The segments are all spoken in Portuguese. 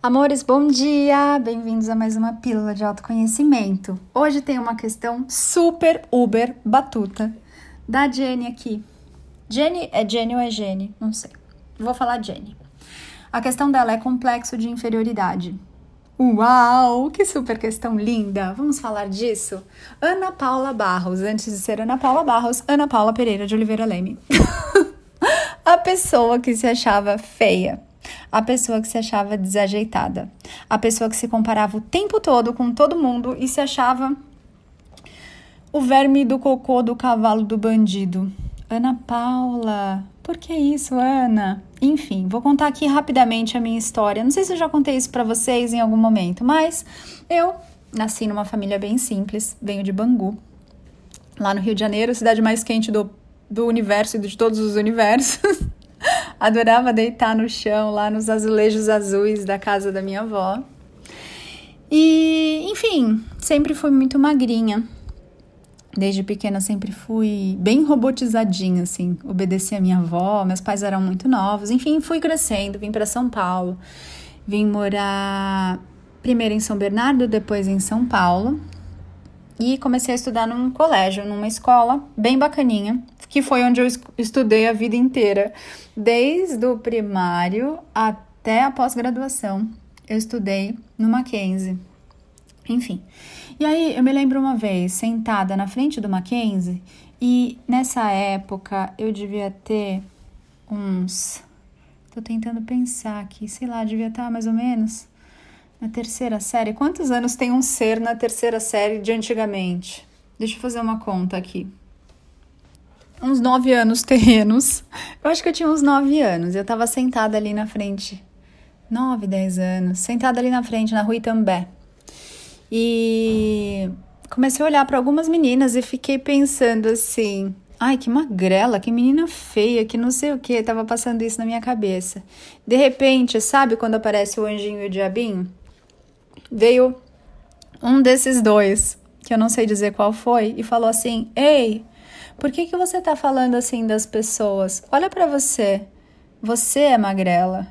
Amores, bom dia! Bem-vindos a mais uma pílula de autoconhecimento. Hoje tem uma questão super uber batuta da Jenny aqui. Jenny é Jenny ou é Jenny? Não sei. Vou falar Jenny. A questão dela é complexo de inferioridade. Uau, que super questão linda! Vamos falar disso? Ana Paula Barros, antes de ser Ana Paula Barros, Ana Paula Pereira de Oliveira Leme. a pessoa que se achava feia a pessoa que se achava desajeitada, a pessoa que se comparava o tempo todo com todo mundo e se achava o verme do cocô do cavalo do bandido. Ana Paula, por que isso, Ana? Enfim, vou contar aqui rapidamente a minha história. Não sei se eu já contei isso para vocês em algum momento, mas eu nasci numa família bem simples, venho de Bangu, lá no Rio de Janeiro, cidade mais quente do, do universo e de todos os universos. Adorava deitar no chão, lá nos azulejos azuis da casa da minha avó. E, enfim, sempre fui muito magrinha. Desde pequena sempre fui bem robotizadinha, assim. Obedeci a minha avó, meus pais eram muito novos. Enfim, fui crescendo, vim para São Paulo. Vim morar primeiro em São Bernardo, depois em São Paulo. E comecei a estudar num colégio, numa escola bem bacaninha, que foi onde eu estudei a vida inteira, desde o primário até a pós-graduação. Eu estudei no Mackenzie. Enfim. E aí eu me lembro uma vez sentada na frente do Mackenzie e nessa época eu devia ter uns Tô tentando pensar aqui, sei lá, devia estar mais ou menos na terceira série. Quantos anos tem um ser na terceira série de antigamente? Deixa eu fazer uma conta aqui uns nove anos terrenos. Eu acho que eu tinha uns nove anos. Eu tava sentada ali na frente. Nove, dez anos. Sentada ali na frente, na rua Itambé. E comecei a olhar para algumas meninas e fiquei pensando assim: ai, que magrela, que menina feia, que não sei o que. Tava passando isso na minha cabeça. De repente, sabe quando aparece o anjinho e o diabinho? Veio um desses dois, que eu não sei dizer qual foi, e falou assim: Ei, por que, que você está falando assim das pessoas? Olha para você. Você é magrela.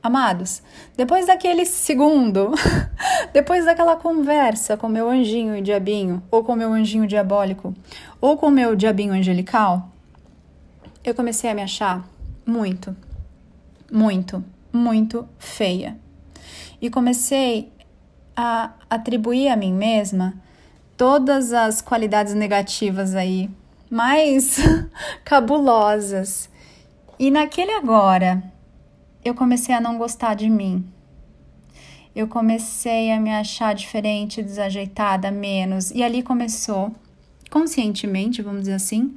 Amados, depois daquele segundo, depois daquela conversa com meu anjinho e diabinho, ou com meu anjinho diabólico, ou com meu diabinho angelical, eu comecei a me achar muito, muito, muito feia. E comecei a atribuir a mim mesma todas as qualidades negativas aí mais cabulosas. E naquele agora, eu comecei a não gostar de mim. Eu comecei a me achar diferente, desajeitada, menos. E ali começou, conscientemente, vamos dizer assim,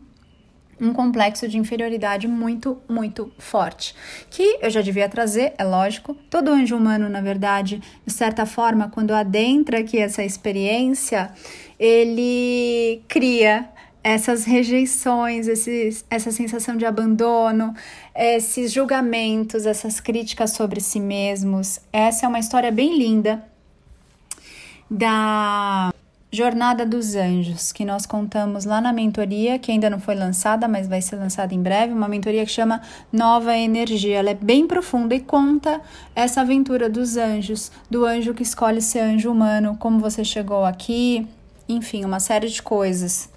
um complexo de inferioridade muito, muito forte. Que eu já devia trazer, é lógico. Todo anjo humano, na verdade, de certa forma, quando adentra aqui essa experiência, ele cria essas rejeições, esses, essa sensação de abandono, esses julgamentos, essas críticas sobre si mesmos. Essa é uma história bem linda da Jornada dos Anjos, que nós contamos lá na mentoria, que ainda não foi lançada, mas vai ser lançada em breve, uma mentoria que chama Nova Energia. Ela é bem profunda e conta essa aventura dos anjos, do anjo que escolhe ser anjo humano, como você chegou aqui, enfim, uma série de coisas.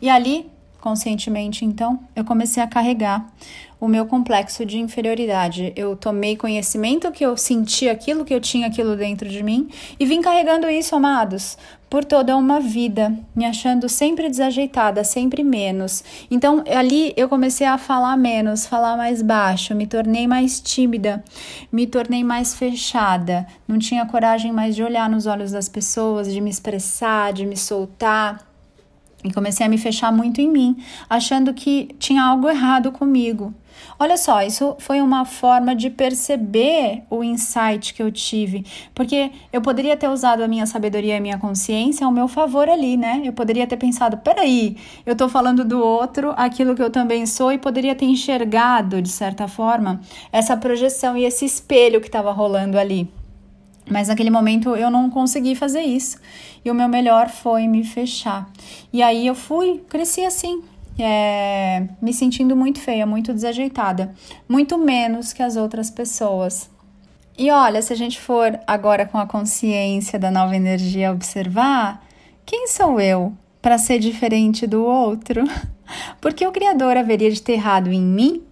E ali, conscientemente, então, eu comecei a carregar o meu complexo de inferioridade. Eu tomei conhecimento que eu senti aquilo, que eu tinha aquilo dentro de mim e vim carregando isso, amados, por toda uma vida, me achando sempre desajeitada, sempre menos. Então, ali eu comecei a falar menos, falar mais baixo, me tornei mais tímida, me tornei mais fechada, não tinha coragem mais de olhar nos olhos das pessoas, de me expressar, de me soltar. E comecei a me fechar muito em mim, achando que tinha algo errado comigo. Olha só, isso foi uma forma de perceber o insight que eu tive, porque eu poderia ter usado a minha sabedoria e a minha consciência ao meu favor ali, né? Eu poderia ter pensado, peraí, eu tô falando do outro aquilo que eu também sou e poderia ter enxergado, de certa forma, essa projeção e esse espelho que estava rolando ali. Mas naquele momento eu não consegui fazer isso. E o meu melhor foi me fechar. E aí eu fui, cresci assim, é, me sentindo muito feia, muito desajeitada, muito menos que as outras pessoas. E olha, se a gente for agora com a consciência da nova energia observar, quem sou eu para ser diferente do outro? Porque o Criador haveria de ter errado em mim?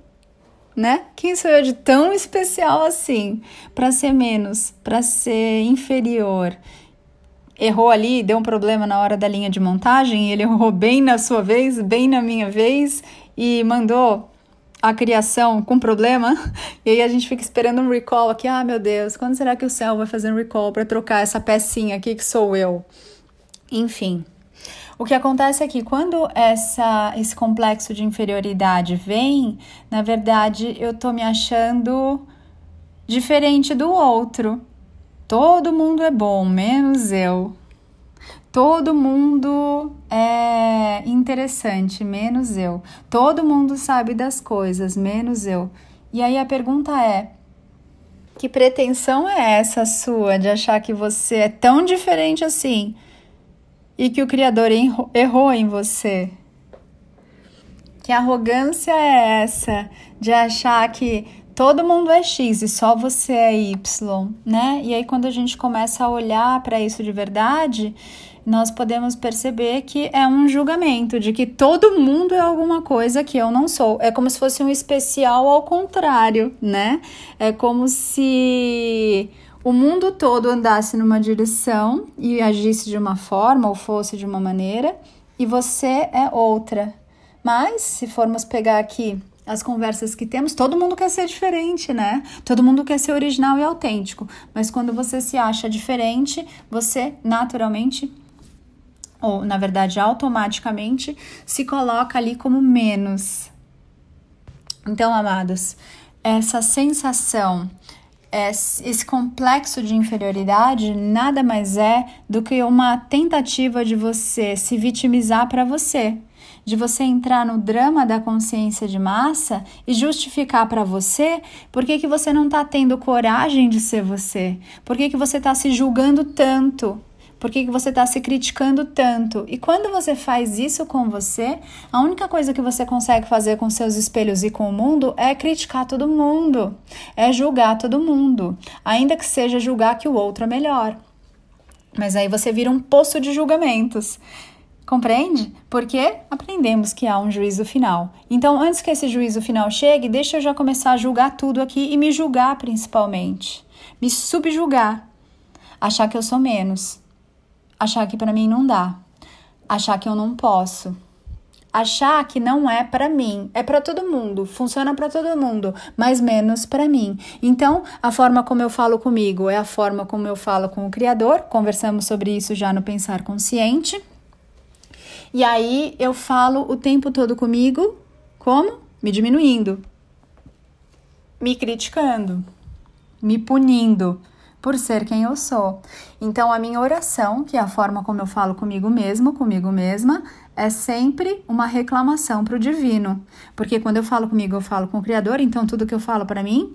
Né? Quem sou eu de tão especial assim para ser menos, para ser inferior? Errou ali, deu um problema na hora da linha de montagem, ele errou bem na sua vez, bem na minha vez e mandou a criação com problema, e aí a gente fica esperando um recall aqui. Ah, meu Deus, quando será que o céu vai fazer um recall para trocar essa pecinha aqui que sou eu? Enfim. O que acontece é que quando essa, esse complexo de inferioridade vem, na verdade eu tô me achando diferente do outro. Todo mundo é bom, menos eu. Todo mundo é interessante, menos eu. Todo mundo sabe das coisas, menos eu. E aí a pergunta é: que pretensão é essa sua de achar que você é tão diferente assim e que o Criador errou em você? Que arrogância é essa de achar que todo mundo é X e só você é Y, né? E aí quando a gente começa a olhar para isso de verdade, nós podemos perceber que é um julgamento de que todo mundo é alguma coisa que eu não sou. É como se fosse um especial ao contrário, né? É como se o mundo todo andasse numa direção e agisse de uma forma ou fosse de uma maneira e você é outra. Mas se formos pegar aqui as conversas que temos, todo mundo quer ser diferente, né? Todo mundo quer ser original e autêntico. Mas quando você se acha diferente, você naturalmente ou na verdade automaticamente, se coloca ali como menos. Então, amados, essa sensação, esse complexo de inferioridade nada mais é do que uma tentativa de você se vitimizar para você, de você entrar no drama da consciência de massa e justificar para você por que, que você não está tendo coragem de ser você, por que, que você está se julgando tanto, por que, que você está se criticando tanto? E quando você faz isso com você, a única coisa que você consegue fazer com seus espelhos e com o mundo é criticar todo mundo, é julgar todo mundo, ainda que seja julgar que o outro é melhor. Mas aí você vira um poço de julgamentos. Compreende? Porque aprendemos que há um juízo final. Então, antes que esse juízo final chegue, deixa eu já começar a julgar tudo aqui e me julgar principalmente. Me subjugar. Achar que eu sou menos achar que para mim não dá, achar que eu não posso, achar que não é para mim, é para todo mundo, funciona para todo mundo, mas menos para mim. Então, a forma como eu falo comigo é a forma como eu falo com o criador. Conversamos sobre isso já no pensar consciente. E aí eu falo o tempo todo comigo, como? Me diminuindo, me criticando, me punindo, por ser quem eu sou. Então, a minha oração, que é a forma como eu falo comigo mesmo, comigo mesma, é sempre uma reclamação para o divino. Porque quando eu falo comigo, eu falo com o Criador, então tudo que eu falo para mim,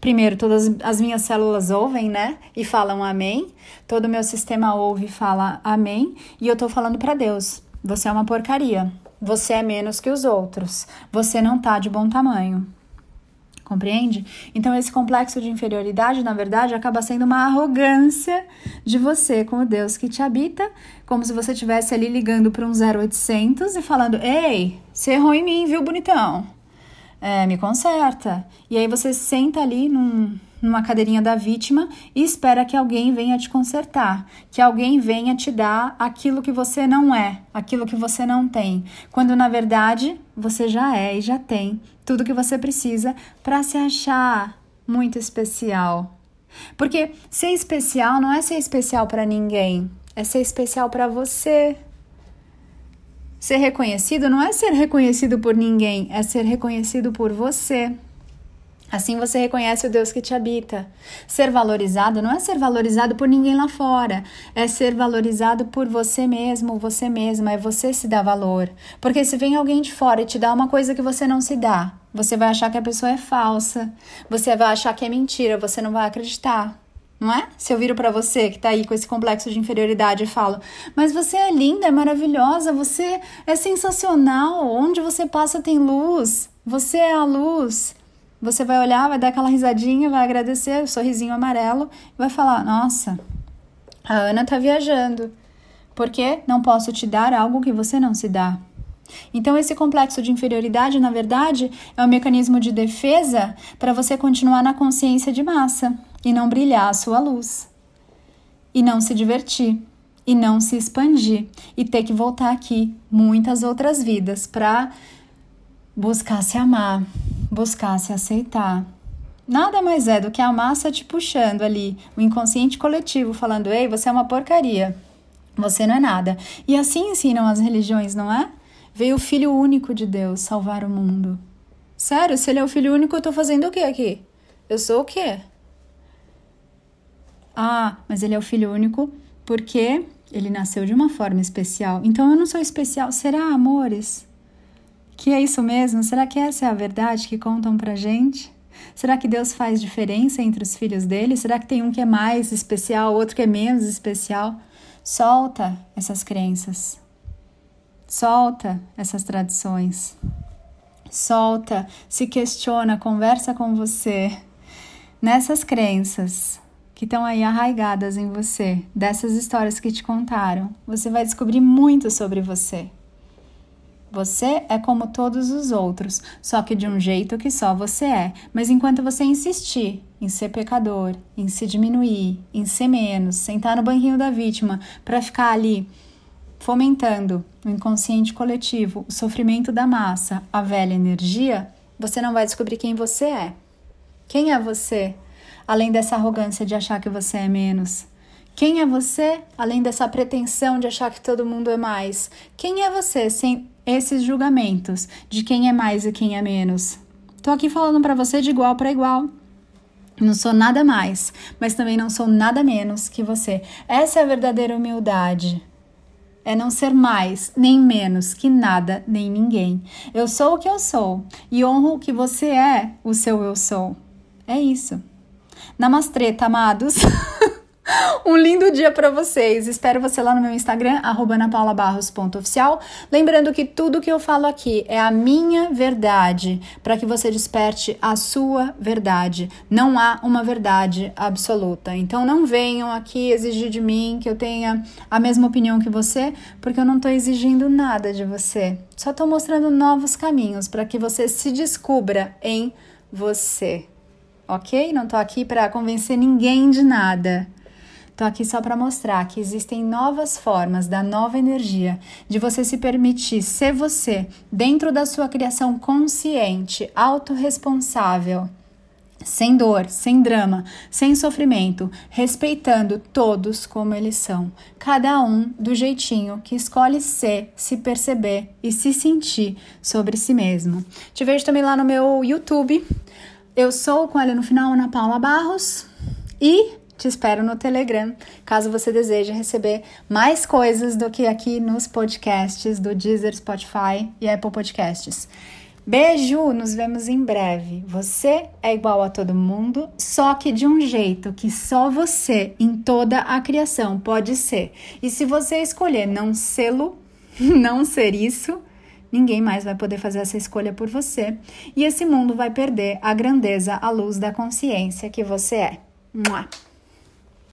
primeiro, todas as minhas células ouvem, né? E falam amém. Todo o meu sistema ouve e fala amém. E eu tô falando para Deus: você é uma porcaria. Você é menos que os outros. Você não tá de bom tamanho. Compreende? Então, esse complexo de inferioridade, na verdade, acaba sendo uma arrogância de você com o Deus que te habita, como se você estivesse ali ligando para um 0800 e falando: Ei, você errou em mim, viu, bonitão? É, me conserta. E aí você senta ali num, numa cadeirinha da vítima e espera que alguém venha te consertar, que alguém venha te dar aquilo que você não é, aquilo que você não tem, quando na verdade você já é e já tem tudo que você precisa para se achar muito especial. Porque ser especial não é ser especial para ninguém, é ser especial para você. Ser reconhecido não é ser reconhecido por ninguém, é ser reconhecido por você. Assim você reconhece o Deus que te habita. Ser valorizado não é ser valorizado por ninguém lá fora, é ser valorizado por você mesmo, você mesma, é você se dar valor. Porque se vem alguém de fora e te dá uma coisa que você não se dá, você vai achar que a pessoa é falsa, você vai achar que é mentira, você não vai acreditar. Não é? Se eu viro para você que tá aí com esse complexo de inferioridade e falo, mas você é linda, é maravilhosa, você é sensacional, onde você passa tem luz, você é a luz. Você vai olhar, vai dar aquela risadinha, vai agradecer, o sorrisinho amarelo, e vai falar: Nossa, a Ana tá viajando. Porque não posso te dar algo que você não se dá. Então, esse complexo de inferioridade, na verdade, é um mecanismo de defesa para você continuar na consciência de massa e não brilhar a sua luz, e não se divertir, e não se expandir, e ter que voltar aqui muitas outras vidas para buscar se amar, buscar se aceitar. Nada mais é do que a massa te puxando ali, o inconsciente coletivo falando: ei, você é uma porcaria, você não é nada. E assim ensinam as religiões, não é? Veio o Filho único de Deus salvar o mundo. Sério, se ele é o Filho único, eu tô fazendo o que aqui? Eu sou o quê? Ah, mas ele é o Filho único porque ele nasceu de uma forma especial. Então eu não sou especial. Será, amores? Que é isso mesmo? Será que essa é a verdade que contam pra gente? Será que Deus faz diferença entre os filhos dele? Será que tem um que é mais especial, outro que é menos especial? Solta essas crenças. Solta essas tradições. Solta, se questiona, conversa com você nessas crenças que estão aí arraigadas em você, dessas histórias que te contaram. Você vai descobrir muito sobre você. Você é como todos os outros, só que de um jeito que só você é. Mas enquanto você insistir em ser pecador, em se diminuir, em ser menos, sentar no banquinho da vítima para ficar ali fomentando o inconsciente coletivo, o sofrimento da massa, a velha energia, você não vai descobrir quem você é. Quem é você, além dessa arrogância de achar que você é menos? Quem é você, além dessa pretensão de achar que todo mundo é mais? Quem é você sem esses julgamentos de quem é mais e quem é menos? Tô aqui falando para você de igual para igual. Não sou nada mais, mas também não sou nada menos que você. Essa é a verdadeira humildade. É não ser mais nem menos que nada nem ninguém. Eu sou o que eu sou e honro o que você é, o seu eu sou. É isso. Namastreta, amados. Um lindo dia para vocês. Espero você lá no meu Instagram, anapaulabarros.oficial. Lembrando que tudo que eu falo aqui é a minha verdade, para que você desperte a sua verdade. Não há uma verdade absoluta. Então não venham aqui exigir de mim que eu tenha a mesma opinião que você, porque eu não estou exigindo nada de você. Só estou mostrando novos caminhos para que você se descubra em você. Ok? Não estou aqui para convencer ninguém de nada. Estou aqui só para mostrar que existem novas formas da nova energia de você se permitir ser você dentro da sua criação consciente, autorresponsável. Sem dor, sem drama, sem sofrimento, respeitando todos como eles são, cada um do jeitinho que escolhe ser, se perceber e se sentir sobre si mesmo. Te vejo também lá no meu YouTube. Eu sou com ela no final, Ana Paula Barros. E te espero no Telegram, caso você deseje receber mais coisas do que aqui nos podcasts do Deezer, Spotify e Apple Podcasts. Beijo, nos vemos em breve. Você é igual a todo mundo, só que de um jeito que só você em toda a criação pode ser. E se você escolher não sê-lo, não ser isso, ninguém mais vai poder fazer essa escolha por você. E esse mundo vai perder a grandeza, a luz da consciência que você é. Mua.